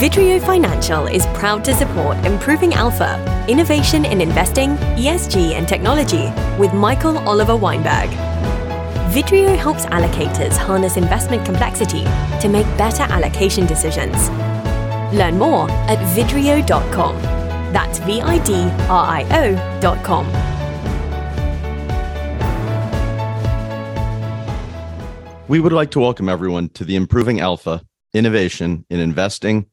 Vidrio Financial is proud to support Improving Alpha, Innovation in Investing, ESG and Technology with Michael Oliver Weinberg. Vidrio helps allocators harness investment complexity to make better allocation decisions. Learn more at vidrio.com. That's V I D R I O.com. We would like to welcome everyone to the Improving Alpha Innovation in Investing,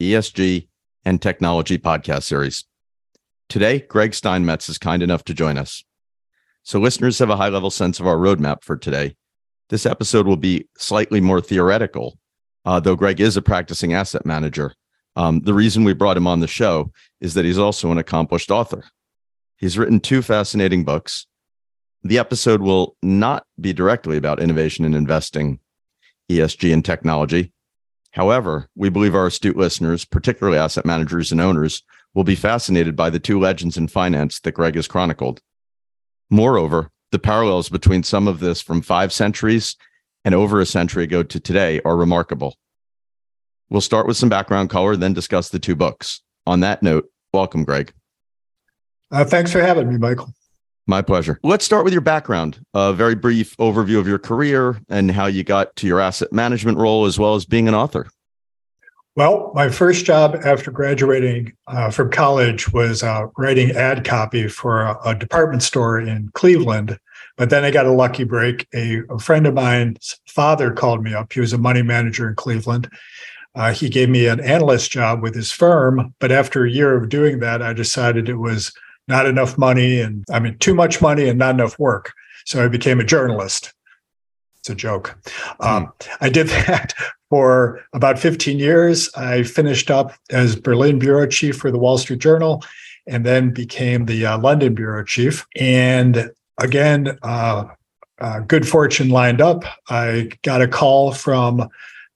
ESG, and Technology podcast series. Today, Greg Steinmetz is kind enough to join us. So, listeners have a high level sense of our roadmap for today. This episode will be slightly more theoretical, uh, though Greg is a practicing asset manager. Um, the reason we brought him on the show is that he's also an accomplished author. He's written two fascinating books. The episode will not be directly about innovation and investing, ESG, and technology. However, we believe our astute listeners, particularly asset managers and owners, will be fascinated by the two legends in finance that Greg has chronicled Moreover, the parallels between some of this from five centuries and over a century ago to today are remarkable. We'll start with some background color, then discuss the two books. On that note, welcome, Greg. Uh, thanks for having me, Michael. My pleasure. Let's start with your background. A very brief overview of your career and how you got to your asset management role, as well as being an author. Well, my first job after graduating uh, from college was uh, writing ad copy for a, a, department store in Cleveland. But then I got a lucky break. A, a, friend of mine's father called me up. He was a money manager in Cleveland. Uh, he gave me an analyst job with his firm. But after a year of doing that, I decided it was not enough money and I mean, too much money and not enough work. So I became a journalist. It's a joke. Um, hmm. I did that for about 15 years. I finished up as Berlin bureau chief for the Wall Street Journal and then became the uh, London bureau chief. And again, uh, uh, good fortune lined up. I got a call from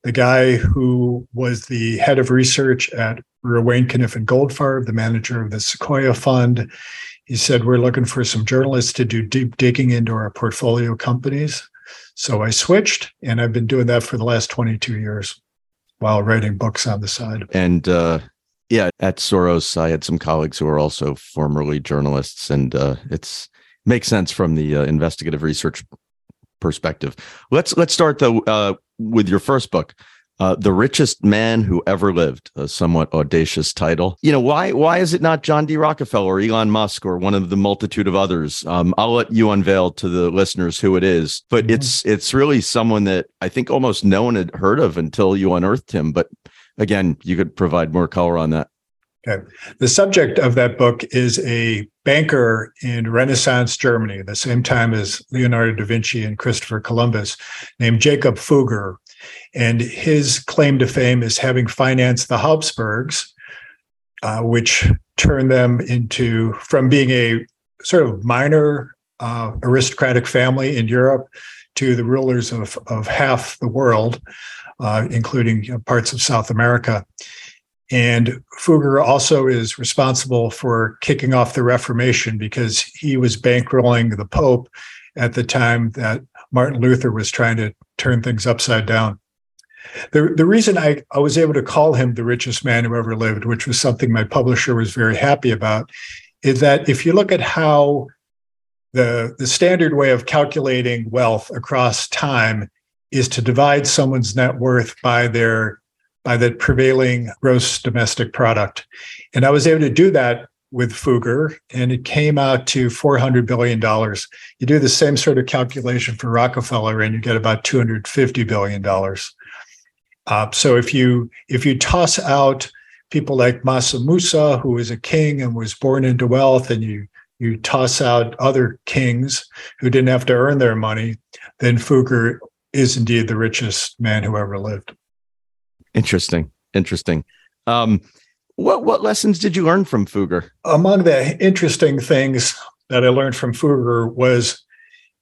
the guy who was the head of research at Ruane Cunniff and Goldfarb, the manager of the Sequoia Fund. He said, We're looking for some journalists to do deep digging into our portfolio companies. So I switched, and I've been doing that for the last 22 years while writing books on the side. And uh, yeah, at Soros, I had some colleagues who are also formerly journalists, and uh, it's makes sense from the uh, investigative research perspective. Let's let's start though uh, with your first book, uh, the richest man who ever lived, a somewhat audacious title. You know, why why is it not John D. Rockefeller or Elon Musk or one of the multitude of others? Um, I'll let you unveil to the listeners who it is, but mm-hmm. it's it's really someone that I think almost no one had heard of until you unearthed him. But again, you could provide more color on that. Okay. The subject of that book is a banker in Renaissance Germany, the same time as Leonardo da Vinci and Christopher Columbus, named Jacob Fugger. And his claim to fame is having financed the Habsburgs, uh, which turned them into, from being a sort of minor uh, aristocratic family in Europe to the rulers of, of half the world, uh, including you know, parts of South America. And Fugger also is responsible for kicking off the Reformation because he was bankrolling the Pope at the time that Martin Luther was trying to turn things upside down. The, the reason I, I was able to call him the richest man who ever lived, which was something my publisher was very happy about, is that if you look at how the, the standard way of calculating wealth across time is to divide someone's net worth by their by the prevailing gross domestic product. And I was able to do that with Fugger, and it came out to $400 billion. You do the same sort of calculation for Rockefeller, and you get about $250 billion. Uh, so if you if you toss out people like Mansa Musa, who was a king and was born into wealth, and you you toss out other kings who didn't have to earn their money, then Fugger is indeed the richest man who ever lived. Interesting. Interesting. Um, what what lessons did you learn from Fugger? Among the interesting things that I learned from Fugger was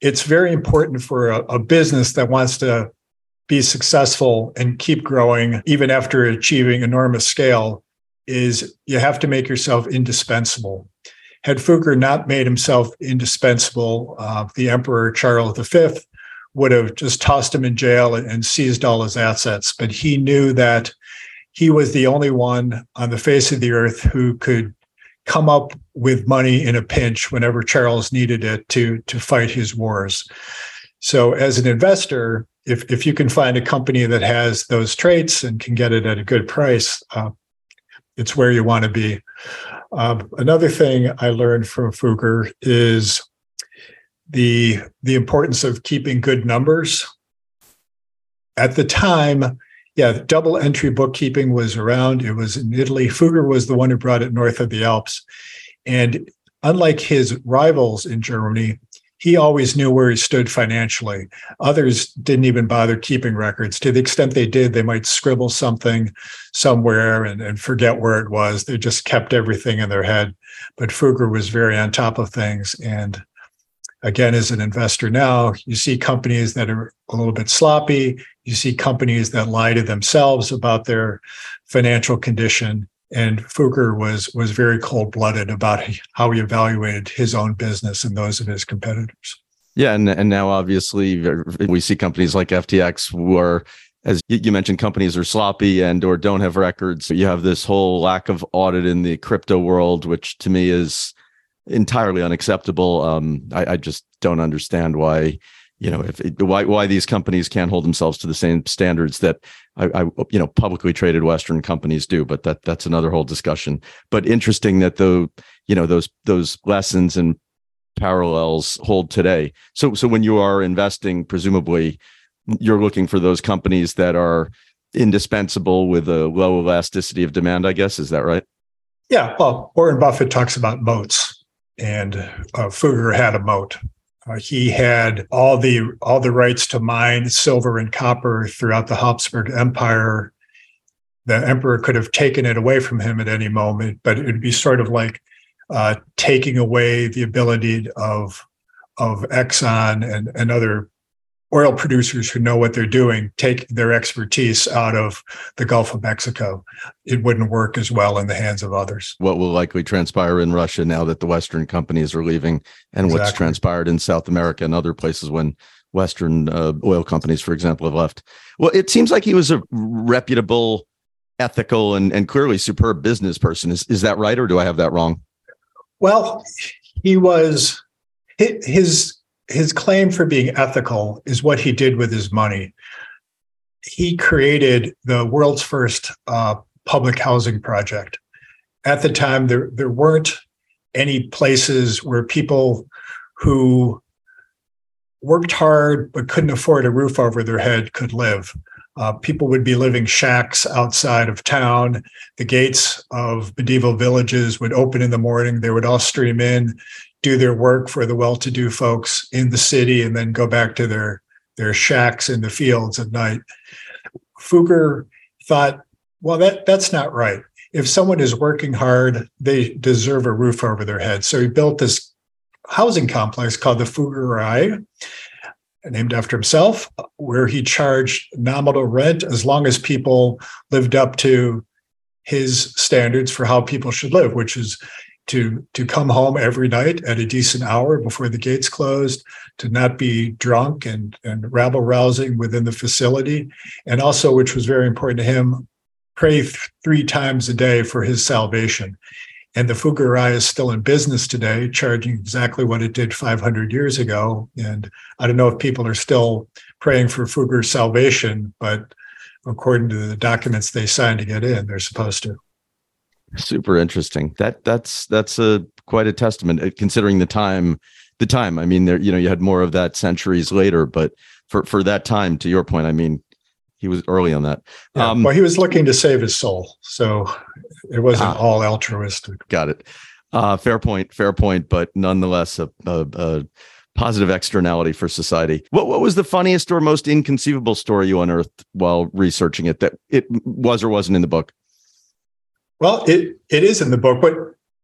it's very important for a, a business that wants to be successful and keep growing even after achieving enormous scale is you have to make yourself indispensable. Had Fugger not made himself indispensable, uh, the Emperor Charles V would have just tossed him in jail and seized all his assets. But he knew that he was the only one on the face of the earth who could come up with money in a pinch whenever Charles needed it to to fight his wars. So as an investor, if if you can find a company that has those traits and can get it at a good price, uh, it's where you want to be. Um, another thing I learned from Fugger is the the importance of keeping good numbers. At the time, yeah, double entry bookkeeping was around. It was in Italy. Fugger was the one who brought it north of the Alps. And unlike his rivals in Germany, he always knew where he stood financially. Others didn't even bother keeping records. To the extent they did, they might scribble something somewhere and, and forget where it was. They just kept everything in their head. But Fugger was very on top of things and again, as an investor now, you see companies that are a little bit sloppy. You see companies that lie to themselves about their financial condition. And Fugger was was very cold blooded about how he evaluated his own business and those of his competitors. Yeah, and and now obviously we see companies like FTX who are as you mentioned, companies are sloppy and or don't have records. You have this whole lack of audit in the crypto world, which to me is entirely unacceptable. Um, I, I, just don't understand why, you know, if why why these companies can't hold themselves to the same standards that I, I, you know publicly traded Western companies do. But that that's another whole discussion. But interesting that the you know those those lessons and parallels hold today. So so when you are investing, presumably you're looking for those companies that are indispensable with a low elasticity of demand. I guess is that right? Yeah. Well, Warren Buffett talks about moats and uh, Fugger had a moat. Uh, he had all the all the rights to mine silver and copper throughout the Habsburg Empire. The emperor could have taken it away from him at any moment, but it would be sort of like uh, taking away the ability of of Exxon and, and other oil producers who know what they're doing take their expertise out of the Gulf of Mexico. It wouldn't work as well in the hands of others. What will likely transpire in Russia now that the Western companies are leaving, and exactly. what's transpired in South America and other places when Western uh, oil companies, for example, have left? Well, it seems like he was a reputable, ethical, and, and clearly superb business person. Is, is that right, or do I have that wrong? Well, he was his his claim for being ethical is what he did with his money. He created the world's first uh, public housing project. At the time, there, there weren't any places where people who worked hard but couldn't afford a roof over their head could live. Uh, people would be living shacks outside of town. The gates of medieval villages would open in the morning. They would all stream in do their work for the well-to-do folks in the city and then go back to their their shacks in the fields at night. Fugger thought, well, that that's not right. If someone is working hard, they deserve a roof over their head. So he built this housing complex called the Fuggerei, named after himself, where he charged nominal rent as long as people lived up to his standards for how people should live, which is to to come home every night at a decent hour before the gates closed, to not be drunk and and rabble rousing within the facility, and also, which was very important to him, pray th- three times a day for his salvation. And the Fuggerei is still in business today, charging exactly what it did 500 years ago. And I don't know if people are still praying for Fugger's salvation, but according to the documents they signed to get in, they're supposed to. Super interesting. That that's that's a quite a testament uh, considering the time. The time. I mean, there you know you had more of that centuries later, but for for that time, to your point, I mean, he was early on that. Yeah. Um, well, he was looking to save his soul, so it wasn't ah, all altruistic. Got it. Uh, fair point. Fair point. But nonetheless, a, a, a positive externality for society. What what was the funniest or most inconceivable story you unearthed while researching it that it was or wasn't in the book? Well, it it is in the book, but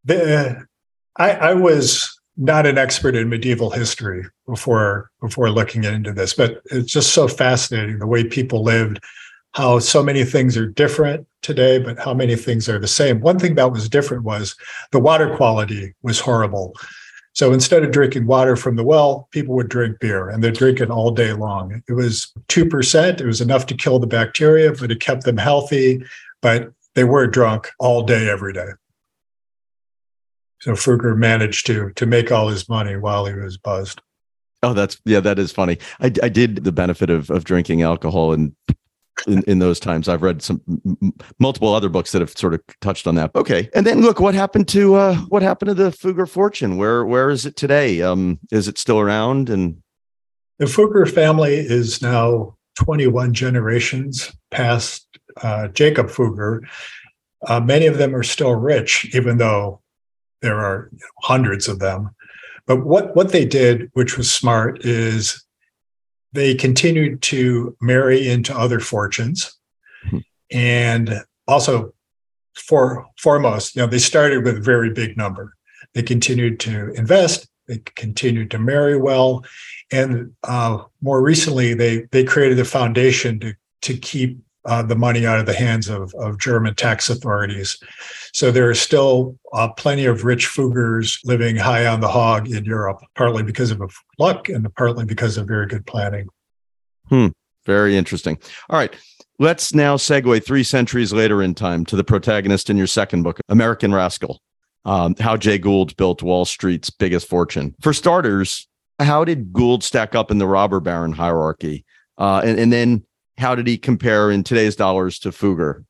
the, I, I was not an expert in medieval history before before looking into this, but it's just so fascinating the way people lived, how so many things are different today, but how many things are the same. One thing that was different was the water quality was horrible. So instead of drinking water from the well, people would drink beer and they'd drink it all day long. It was 2%. It was enough to kill the bacteria, but it kept them healthy but they were drunk all day, every day. So Fugger managed to to make all his money while he was buzzed. Oh, that's yeah, that is funny. I, I did the benefit of of drinking alcohol and in, in those times. I've read some m- multiple other books that have sort of touched on that. Okay, and then look what happened to uh, what happened to the Fugger fortune. Where where is it today? Um, is it still around? And the Fugger family is now 21 generations past uh, Jacob Fugger. Uh, many of them are still rich, even though there are you know, hundreds of them. But what what they did, which was smart, is they continued to marry into other fortunes, hmm. and also for foremost, you know, they started with a very big number. They continued to invest. They continued to marry well, and uh, more recently, they they created a foundation to to keep uh, the money out of the hands of, of German tax authorities. So there are still uh, plenty of rich Fuggers living high on the hog in Europe, partly because of luck and partly because of very good planning. Hmm. Very interesting. All right. Let's now segue three centuries later in time to the protagonist in your second book, American Rascal um, How Jay Gould Built Wall Street's Biggest Fortune. For starters, how did Gould stack up in the robber baron hierarchy? Uh, and, and then how did he compare in today's dollars to Fugger?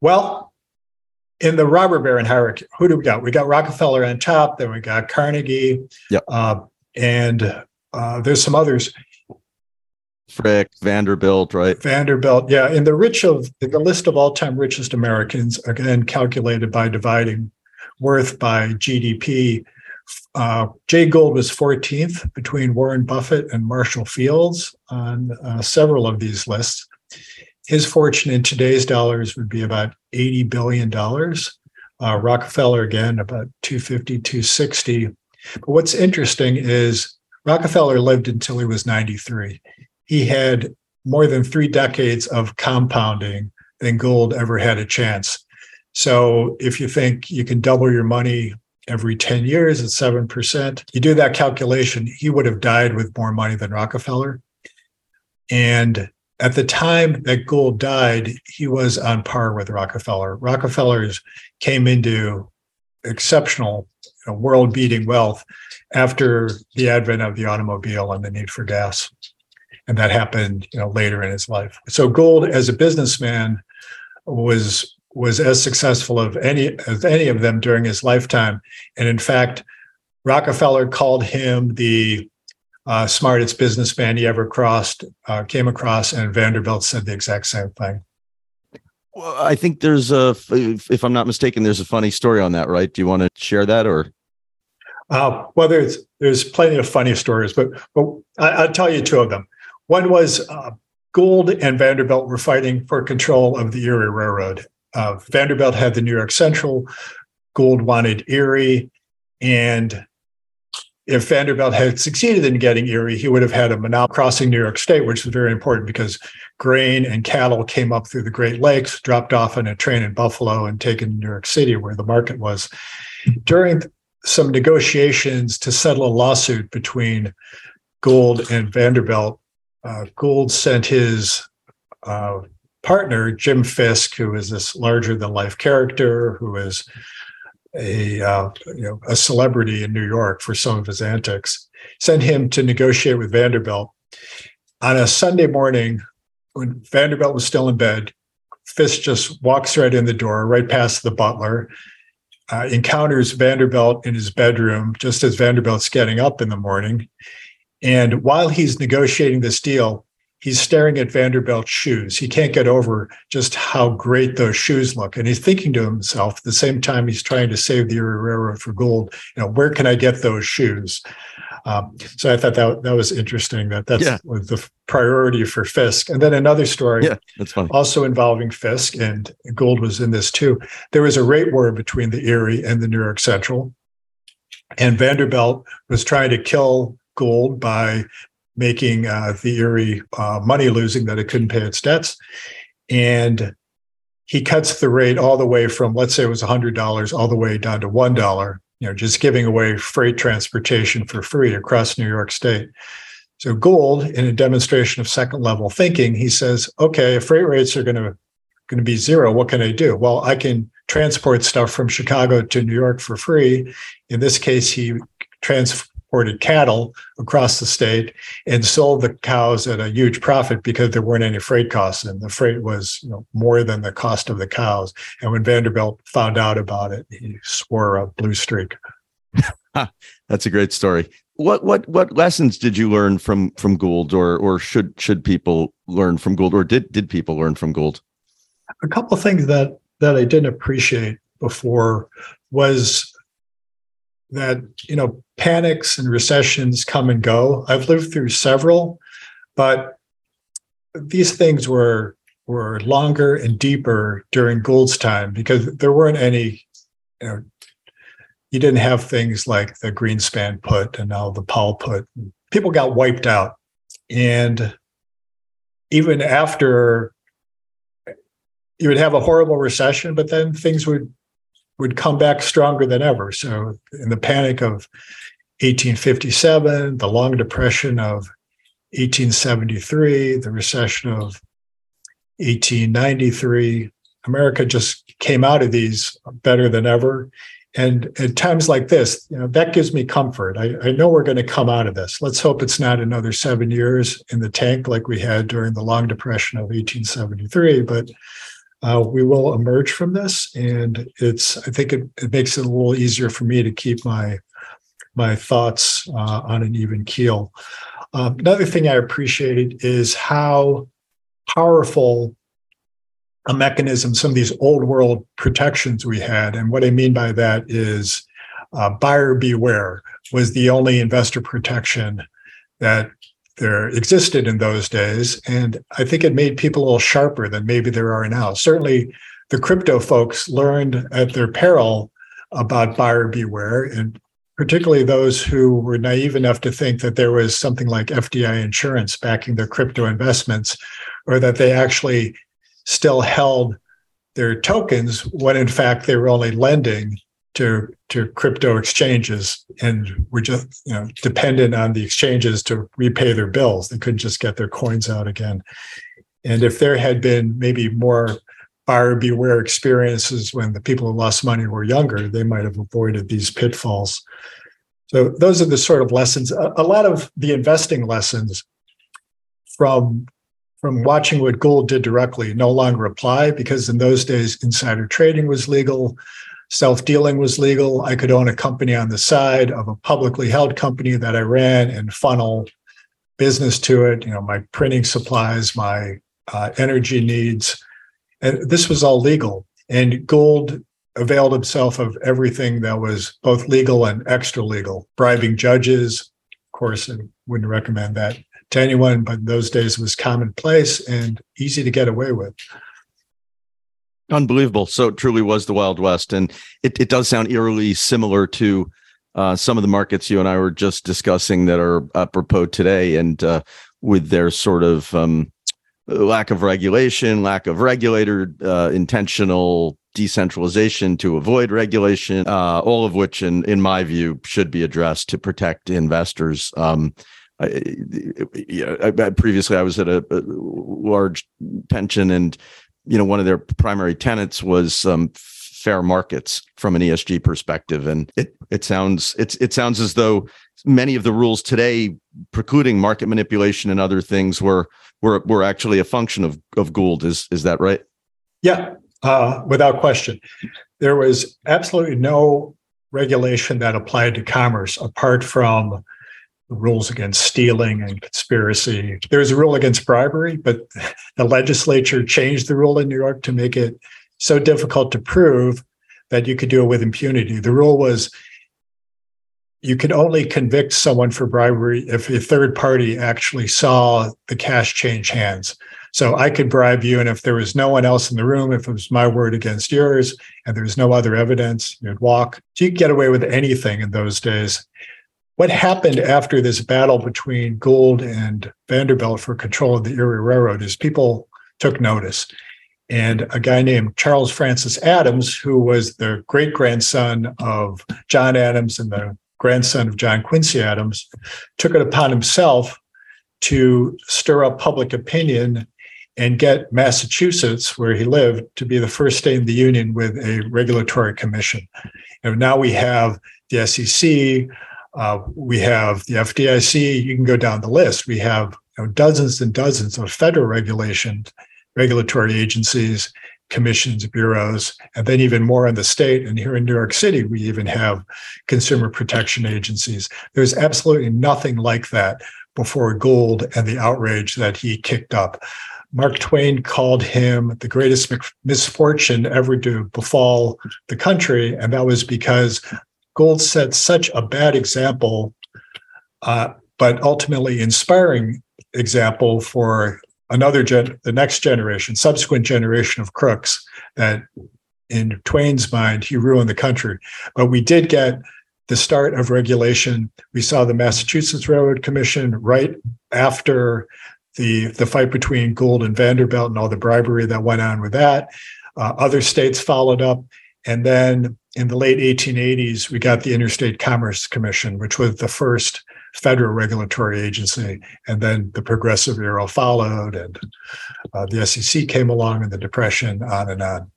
Well, in the robber baron hierarchy, who do we got? We got Rockefeller on top, then we got Carnegie, yep. Uh, and uh, there's some others. Frick, Vanderbilt, right? Vanderbilt, yeah. In the rich of the list of all-time richest Americans, again calculated by dividing worth by GDP, uh, Jay Gould was 14th between Warren Buffett and Marshall Fields on uh, several of these lists. His fortune in today's dollars would be about $80 billion. Uh, Rockefeller, again, about 250, 260. But what's interesting is Rockefeller lived until he was 93. He had more than three decades of compounding than Gould ever had a chance. So if you think you can double your money every 10 years at 7%. You do that calculation, he would have died with more money than Rockefeller. And at the time that Gould died, he was on par with Rockefeller. Rockefeller's came into exceptional you know, world beating wealth after the advent of the automobile and the need for gas. And that happened you know, later in his life. So Gould, as a businessman, was was as successful of any as any of them during his lifetime. And in fact, Rockefeller called him the uh, smartest businessman he ever crossed, uh, came across, and Vanderbilt said the exact same thing. Well, I think there's a, if I'm not mistaken, there's a funny story on that, right? Do you want to share that or? Uh, well, there's there's plenty of funny stories, but but I, will tell you two of them. One was uh, Gould and Vanderbilt were fighting for control of the Erie Railroad, uh, Vanderbilt had the New York Central, Gould wanted Erie, and if Vanderbilt had succeeded in getting Erie, he would have had a monopoly crossing New York State, which was very important because grain and cattle came up through the Great Lakes, dropped off on a train in Buffalo, and taken to New York City, where the market was. During some negotiations to settle a lawsuit between Gould and Vanderbilt, uh, Gould sent his uh, partner, Jim Fisk, who is this larger than life character, who is a uh, you know a celebrity in New York for some of his antics, sent him to negotiate with Vanderbilt. On a Sunday morning, when Vanderbilt was still in bed, Fisk just walks right in the door, right past the butler, uh, encounters Vanderbilt in his bedroom just as Vanderbilt's getting up in the morning. And while he's negotiating this deal, he's staring at Vanderbilt's shoes. He can't get over just how great those shoes look. And he's thinking to himself at the same time he's trying to save the Erie Railroad for Gould, you know, where can I get those shoes? Um, so I thought that that was interesting that that's yeah. the priority for Fisk. And then another story, yeah, that's funny. also involving Fisk, and Gould was in this too. There was a rate war between the Erie and the New York Central. And Vanderbilt was trying to kill Gould by making uh, the Erie uh, money losing that it couldn't pay its debts. And he cuts the rate all the way from, let's say it was $100 all the way down to $1, you know, just giving away freight transportation for free across New York State. So Gould, in a demonstration of second level thinking, he says, okay, if freight rates are going to going to be zero. What can I do? Well, I can transport stuff from Chicago to New York for free. In this case, he transported cattle across the state and sold the cows at a huge profit because there weren't any freight costs and the freight was you know, more than the cost of the cows. And when Vanderbilt found out about it, he swore a blue streak. That's a great story. What what what lessons did you learn from from Gould, or or should should people learn from Gould, or did did people learn from Gould? A couple of things that that I didn't appreciate before was that you know panics and recessions come and go. I've lived through several, but these things were were longer and deeper during Gould's time because there weren't any you know you didn't have things like the Greenspan put and now the Powell put. People got wiped out. And even after you would have a horrible recession, but then things would would come back stronger than ever. So in the panic of 1857, the long depression of 1873, the recession of 1893, America just came out of these better than ever. And at times like this, you know, that gives me comfort. I, I know we're going to come out of this. Let's hope it's not another seven years in the tank like we had during the long depression of 1873, but uh, we will emerge from this. And it's, I think it, it makes it a little easier for me to keep my my thoughts uh, on an even keel. Um, another thing I appreciated is how powerful a mechanism, some of these old world protections we had. And what I mean by that is uh, buyer beware was the only investor protection that there existed in those days. And I think it made people a little sharper than maybe there are now. Certainly, the crypto folks learned at their peril about buyer beware, and particularly those who were naive enough to think that there was something like FDI insurance backing their crypto investments, or that they actually still held their tokens when in fact they were only lending to to crypto exchanges and were just you know dependent on the exchanges to repay their bills. They couldn't just get their coins out again. And if there had been maybe more buyer beware experiences when the people who lost money were younger they might have avoided these pitfalls. So those are the sort of lessons a, lot of the investing lessons from from watching what Gould did directly no longer apply because in those days, insider trading was legal, self dealing was legal. I could own a company on the side of a publicly held company that I ran and funnel business to it, you know, my printing supplies, my uh, energy needs. And this was all legal. And Gould availed himself of everything that was both legal and extra legal, bribing judges. Of course, I wouldn't recommend that to anyone, but in those days it was commonplace and easy to get away with. Unbelievable. So it truly was the Wild West. And it, it does sound eerily similar to uh, some of the markets you and I were just discussing that are apropos today and uh, with their sort of um, lack of regulation, lack of regulator, uh, intentional decentralization to avoid regulation, uh, all of which, in, in my view, should be addressed to protect investors. Um, I, I, previously I was at a, a, large pension, and you know one of their primary tenets was um, fair markets from an ESG perspective, and it it sounds it's it sounds as though many of the rules today precluding market manipulation and other things were were were actually a function of of Gould. Is is that right? Yeah, uh, without question. There was absolutely no regulation that applied to commerce apart from rules against stealing and conspiracy. There's a rule against bribery, but the legislature changed the rule in New York to make it so difficult to prove that you could do it with impunity. The rule was you could only convict someone for bribery if a third party actually saw the cash change hands. So I could bribe you, and if there was no one else in the room, if it was my word against yours, and there was no other evidence, you'd walk. So you could get away with anything in those days what happened after this battle between Gould and Vanderbilt for control of the Erie Railroad is people took notice. And a guy named Charles Francis Adams, who was the great grandson of John Adams and the grandson of John Quincy Adams, took it upon himself to stir up public opinion and get Massachusetts, where he lived, to be the first state in the union with a regulatory commission. And now we have the SEC, uh, we have the FDIC. You can go down the list. We have you know, dozens and dozens of federal regulation, regulatory agencies, commissions, bureaus, and then even more in the state. And here in New York City, we even have consumer protection agencies. There's absolutely nothing like that before Gould and the outrage that he kicked up. Mark Twain called him the greatest misfortune ever to befall the country. And that was because Gould set such a bad example, uh, but ultimately inspiring example for another gen, the next generation, subsequent generation of crooks that in Twain's mind, he ruined the country. But we did get the start of regulation. We saw the Massachusetts Railroad Commission right after the, the fight between Gould and Vanderbilt and all the bribery that went on with that. Uh, other states followed up. And then in the late 1880s, we got the Interstate Commerce Commission, which was the first federal regulatory agency. And then the Progressive era followed, and uh, the SEC came along in the Depression, on and on.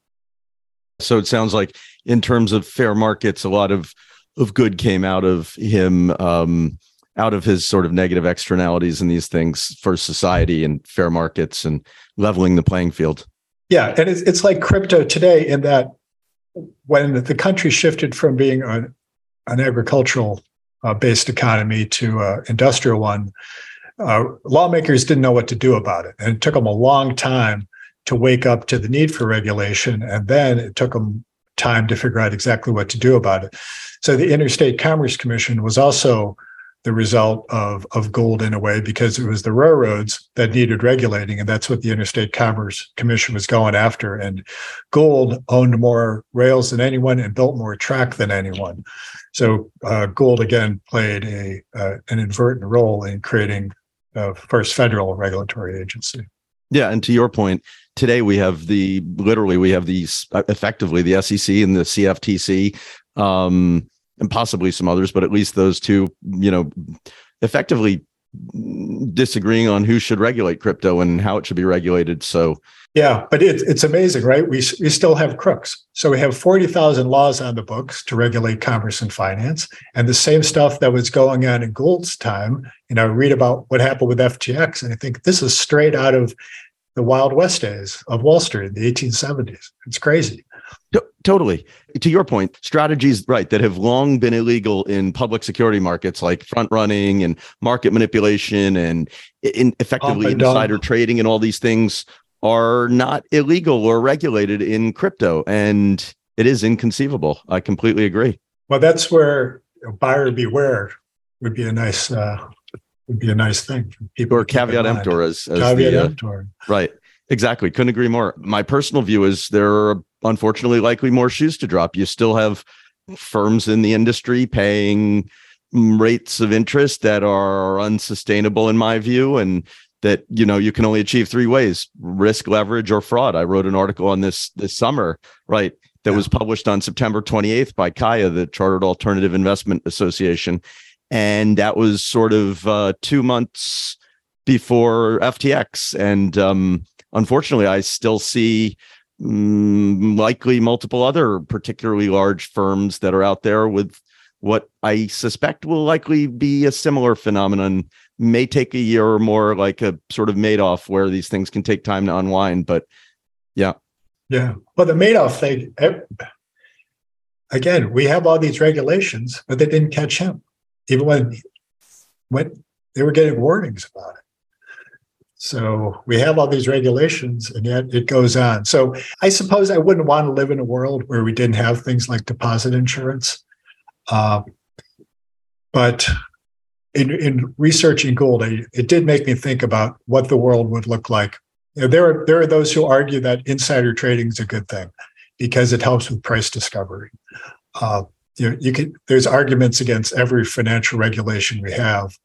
So it sounds like, in terms of fair markets, a lot of of good came out of him, um, out of his sort of negative externalities and these things for society and fair markets and leveling the playing field. Yeah, and it's, it's like crypto today in that when the country shifted from being a, an agricultural uh, based economy to an industrial one, uh, lawmakers didn't know what to do about it. And it took them a long time to wake up to the need for regulation. And then it took them time to figure out exactly what to do about it. So the Interstate Commerce Commission was also the result of, of Gould in a way because it was the railroads that needed regulating and that's what the interstate commerce commission was going after. And Gould owned more rails than anyone and built more track than anyone. So uh, Gould again played a uh, an inadvertent role in creating the first federal regulatory agency. Yeah and to your point today we have the literally we have these effectively the sec and the cftc um, and possibly some others, but at least those two, you know, effectively disagreeing on who should regulate crypto and how it should be regulated. So, yeah, but it, it's amazing, right? We, we still have crooks. So we have 40,000 laws on the books to regulate commerce and finance. And the same stuff that was going on in Gould's time, you know, read about what happened with FTX. And I think this is straight out of the Wild West days of Wall Street, in the 1870s. It's crazy. Totally. To your point, strategies, right, that have long been illegal in public security markets like front running and market manipulation and in effectively and insider trading and all these things are not illegal or regulated in crypto. And it is inconceivable. I completely agree. Well, that's where buyer beware would be a nice uh, would be a nice thing. People or caveat emptor as, as caveat the, uh, emptor. Right. Exactly. Couldn't agree more. My personal view is there are unfortunately likely more shoes to drop. You still have firms in the industry paying rates of interest that are unsustainable in my view and that you know you can only achieve three ways risk leverage or fraud i wrote an article on this this summer right that yeah. was published on september 28th by CAIA the chartered alternative investment association and that was sort of uh, two months before ftx and um, unfortunately i still see mm, likely multiple other particularly large firms that are out there with what I suspect will likely be a similar phenomenon. May take a year or more, like a sort of Madoff, where these things can take time to unwind. But yeah, yeah. Well, the Madoff thing, again, we have all these regulations, but they didn't catch him, even when when they were getting warnings about it. So we have all these regulations, and yet it goes on. So I suppose I wouldn't want to live in a world where we didn't have things like deposit insurance. Uh, but in, in researching Gould, I, it did make me think about what the world would look like. You know, there are there are those who argue that insider trading is a good thing because it helps with price discovery. Uh, you know, you can there's arguments against every financial regulation we have,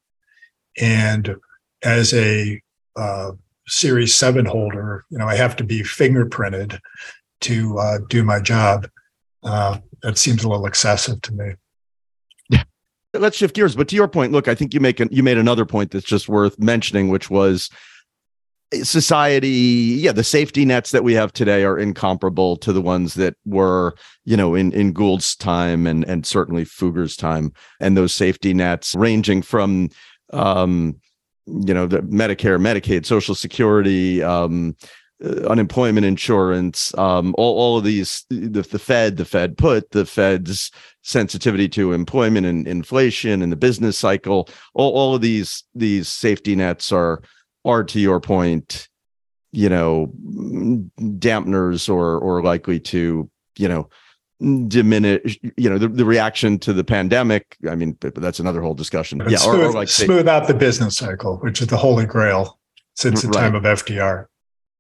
and as a uh, Series 7 holder, you know, I have to be fingerprinted to uh, do my job. Uh, that seems a little excessive to me. Yeah. Let's shift gears. But to your point, look, I think you make an, you made another point that's just worth mentioning, which was society yeah the safety nets that we have today are incomparable to the ones that were you know in in Gould's time and and certainly Fugger's time and those safety nets ranging from um you know the Medicare Medicaid social security um uh, unemployment insurance um all, all of these the, the fed the fed put the fed's sensitivity to employment and inflation and the business cycle all, all of these these safety nets are are to your point you know dampeners or or likely to you know diminish you know the, the reaction to the pandemic i mean but, but that's another whole discussion yeah smooth, or, or like smooth say, out the business cycle which is the holy grail since the right. time of fdr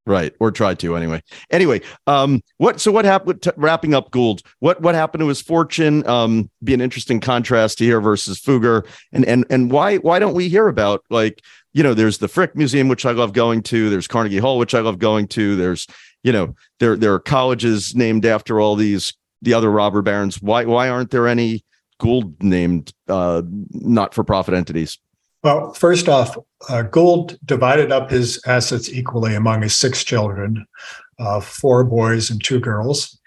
right or try to anyway anyway um what so what happened t- wrapping up gould what what happened to his fortune um be an interesting contrast here versus fugger and and and why why don't we hear about like you know, there's the Frick Museum, which I love going to. There's Carnegie Hall, which I love going to. There's, you know, there there are colleges named after all these the other robber barons. Why why aren't there any Gould named uh, not for profit entities? Well, first off, uh, Gould divided up his assets equally among his six children, uh, four boys and two girls,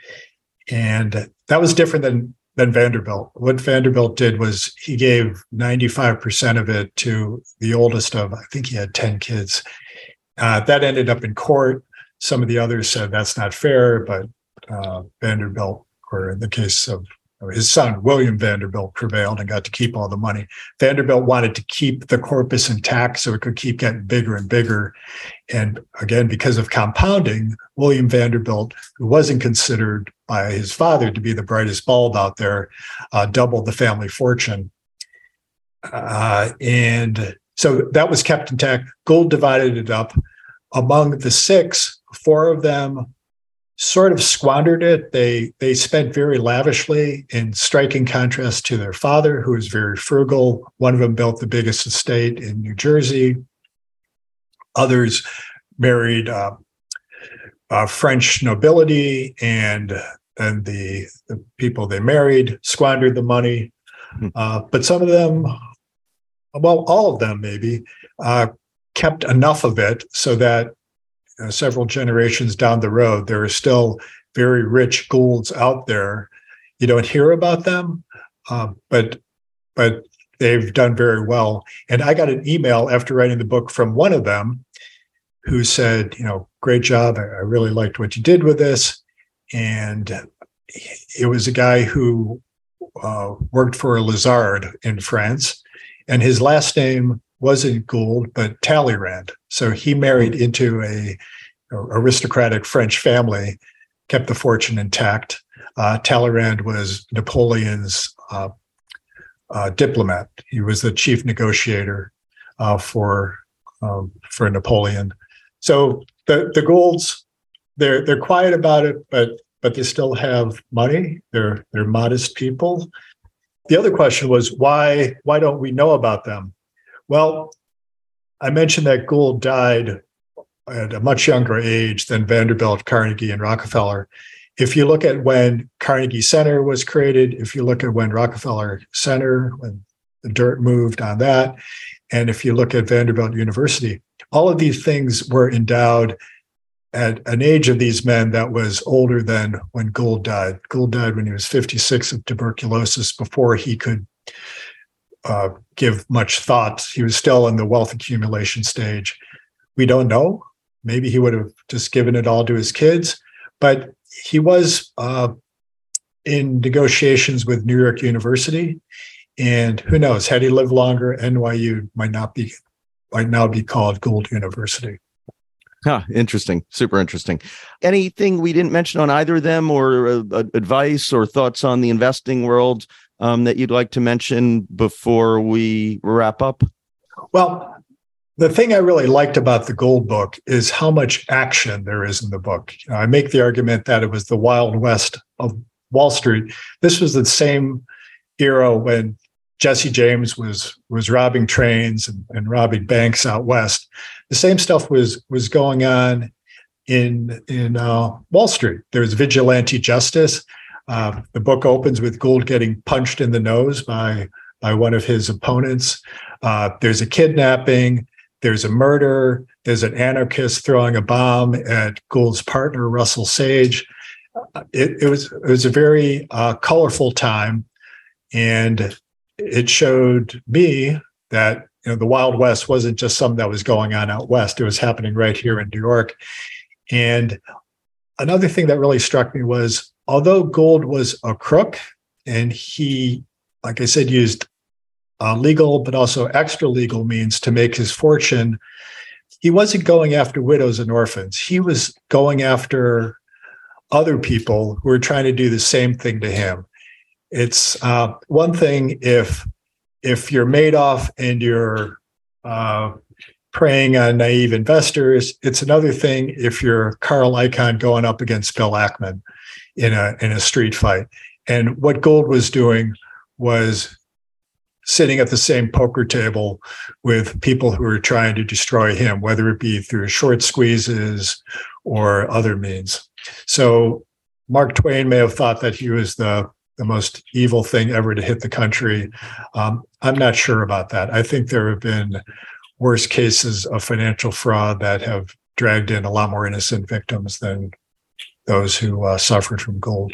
and that was different than than Vanderbilt. What Vanderbilt did was he gave 95% of it to the oldest of, I think he had 10 kids. Uh, that ended up in court. Some of the others said that's not fair, but uh, Vanderbilt, or in the case of his son, William Vanderbilt, prevailed and got to keep all the money. Vanderbilt wanted to keep the corpus intact so it could keep getting bigger and bigger. And again, because of compounding, William Vanderbilt, who wasn't considered by his father to be the brightest bulb out there, uh, doubled the family fortune. Uh, and so that was kept intact. Gould divided it up among the six, four of them sort of squandered it. They they spent very lavishly in striking contrast to their father, who was very frugal. One of them built the biggest estate in New Jersey. Others married uh, uh, French nobility, and and the, the people they married squandered the money. Hmm. Uh, but some of them, well, all of them maybe, uh, kept enough of it so that uh, several generations down the road, there are still very rich Goulds out there. You don't hear about them, uh, but but they've done very well. And I got an email after writing the book from one of them who said, you know, great job. I, really liked what you did with this. And it was a guy who uh, worked for a Lazard in France, and his last name wasn't Gould, but Talleyrand. So he married into a, a aristocratic French family, kept the fortune intact. Uh, Talleyrand was Napoleon's uh, uh, diplomat. He was the chief negotiator uh, for um, for Napoleon. So the the Goulds, they're they're quiet about it, but but they still have money. They're they're modest people. The other question was why why don't we know about them? Well, I mentioned that Gould died at a much younger age than Vanderbilt, Carnegie, and Rockefeller. If you look at when Carnegie Center was created, if you look at when Rockefeller Center, when the dirt moved on that, and if you look at Vanderbilt University, all of these things were endowed at an age of these men that was older than when Gould died. Gould died when he was 56 of tuberculosis before he could uh, give much thought. He was still in the wealth accumulation stage. We don't know. Maybe he would have just given it all to his kids, but he was uh, in negotiations with New York University. And who knows, had he lived longer, NYU might not be might now be called Gould University. Huh, interesting. Super interesting. Anything we didn't mention on either of them or uh, advice or thoughts on the investing world um, that you'd like to mention before we wrap up? Well, the thing I really liked about the Gould book is how much action there is in the book. You know, I make the argument that it was the Wild West of Wall Street. This was the same era when Jesse James was was robbing trains and, and robbing banks out west. The same stuff was was going on in in uh, Wall Street. There was vigilante justice. Uh, the book opens with Gould getting punched in the nose by by one of his opponents. Uh, there's a kidnapping. there's a murder, there's an anarchist throwing a bomb at Gould's partner, Russell Sage. It, it was it was a very uh, colorful time, and it showed me that you know the Wild West wasn't just something that was going on out west; it was happening right here in New York. And another thing that really struck me was although Gould was a crook and he, like I said, used uh, legal but also extra legal means to make his fortune, he wasn't going after widows and orphans. He was going after other people who were trying to do the same thing to him. It's uh, one thing if if you're Madoff and you're uh, preying on naive investors. It's another thing if you're Carl Icahn going up against Bill Ackman in a in a street fight. And what Gould was doing was sitting at the same poker table with people who were trying to destroy him, whether it be through short squeezes or other means. So Mark Twain may have thought that he was the the most evil thing ever to hit the country. Um, I'm not sure about that. I think there have been worse cases of financial fraud that have dragged in a lot more innocent victims than those who uh, suffered from Gould.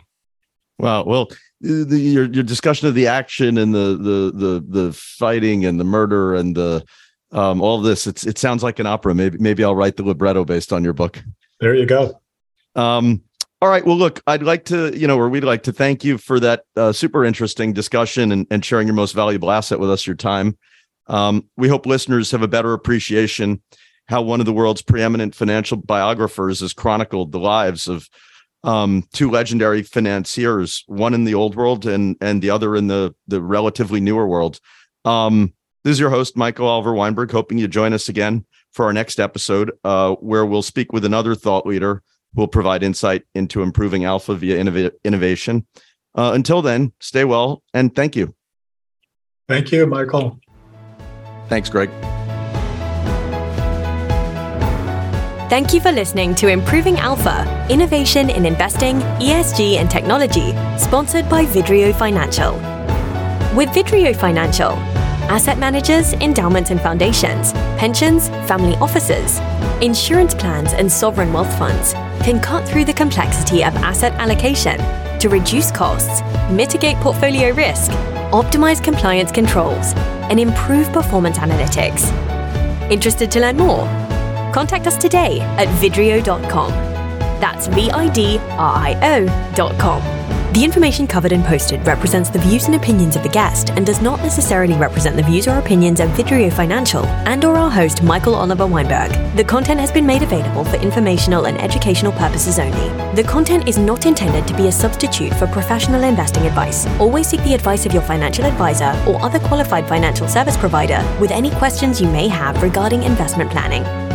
Wow. Well, the, your your discussion of the action and the the the the fighting and the murder and the um, all of this it's it sounds like an opera. Maybe maybe I'll write the libretto based on your book. There you go. Um, all right. Well, look, I'd like to, you know, or we'd like to thank you for that uh, super interesting discussion and, and sharing your most valuable asset with us, your time. Um, we hope listeners have a better appreciation how one of the world's preeminent financial biographers has chronicled the lives of um, two legendary financiers, one in the old world and and the other in the the relatively newer world. Um, this is your host, Michael Oliver Weinberg, hoping you join us again for our next episode, uh, where we'll speak with another thought leader who will provide insight into improving alpha via innov- innovation. Uh, until then, stay well and thank you. Thank you, Michael. Thanks, Greg. Thank you for listening to Improving Alpha Innovation in Investing, ESG, and Technology, sponsored by Vidrio Financial. With Vidrio Financial, asset managers, endowments and foundations, pensions, family offices, insurance plans, and sovereign wealth funds can cut through the complexity of asset allocation to reduce costs, mitigate portfolio risk, optimize compliance controls, and improve performance analytics. Interested to learn more? Contact us today at vidrio.com. That's V I D R I O.com. The information covered and posted represents the views and opinions of the guest and does not necessarily represent the views or opinions of Vidrio Financial and or our host Michael Oliver Weinberg. The content has been made available for informational and educational purposes only. The content is not intended to be a substitute for professional investing advice. Always seek the advice of your financial advisor or other qualified financial service provider with any questions you may have regarding investment planning.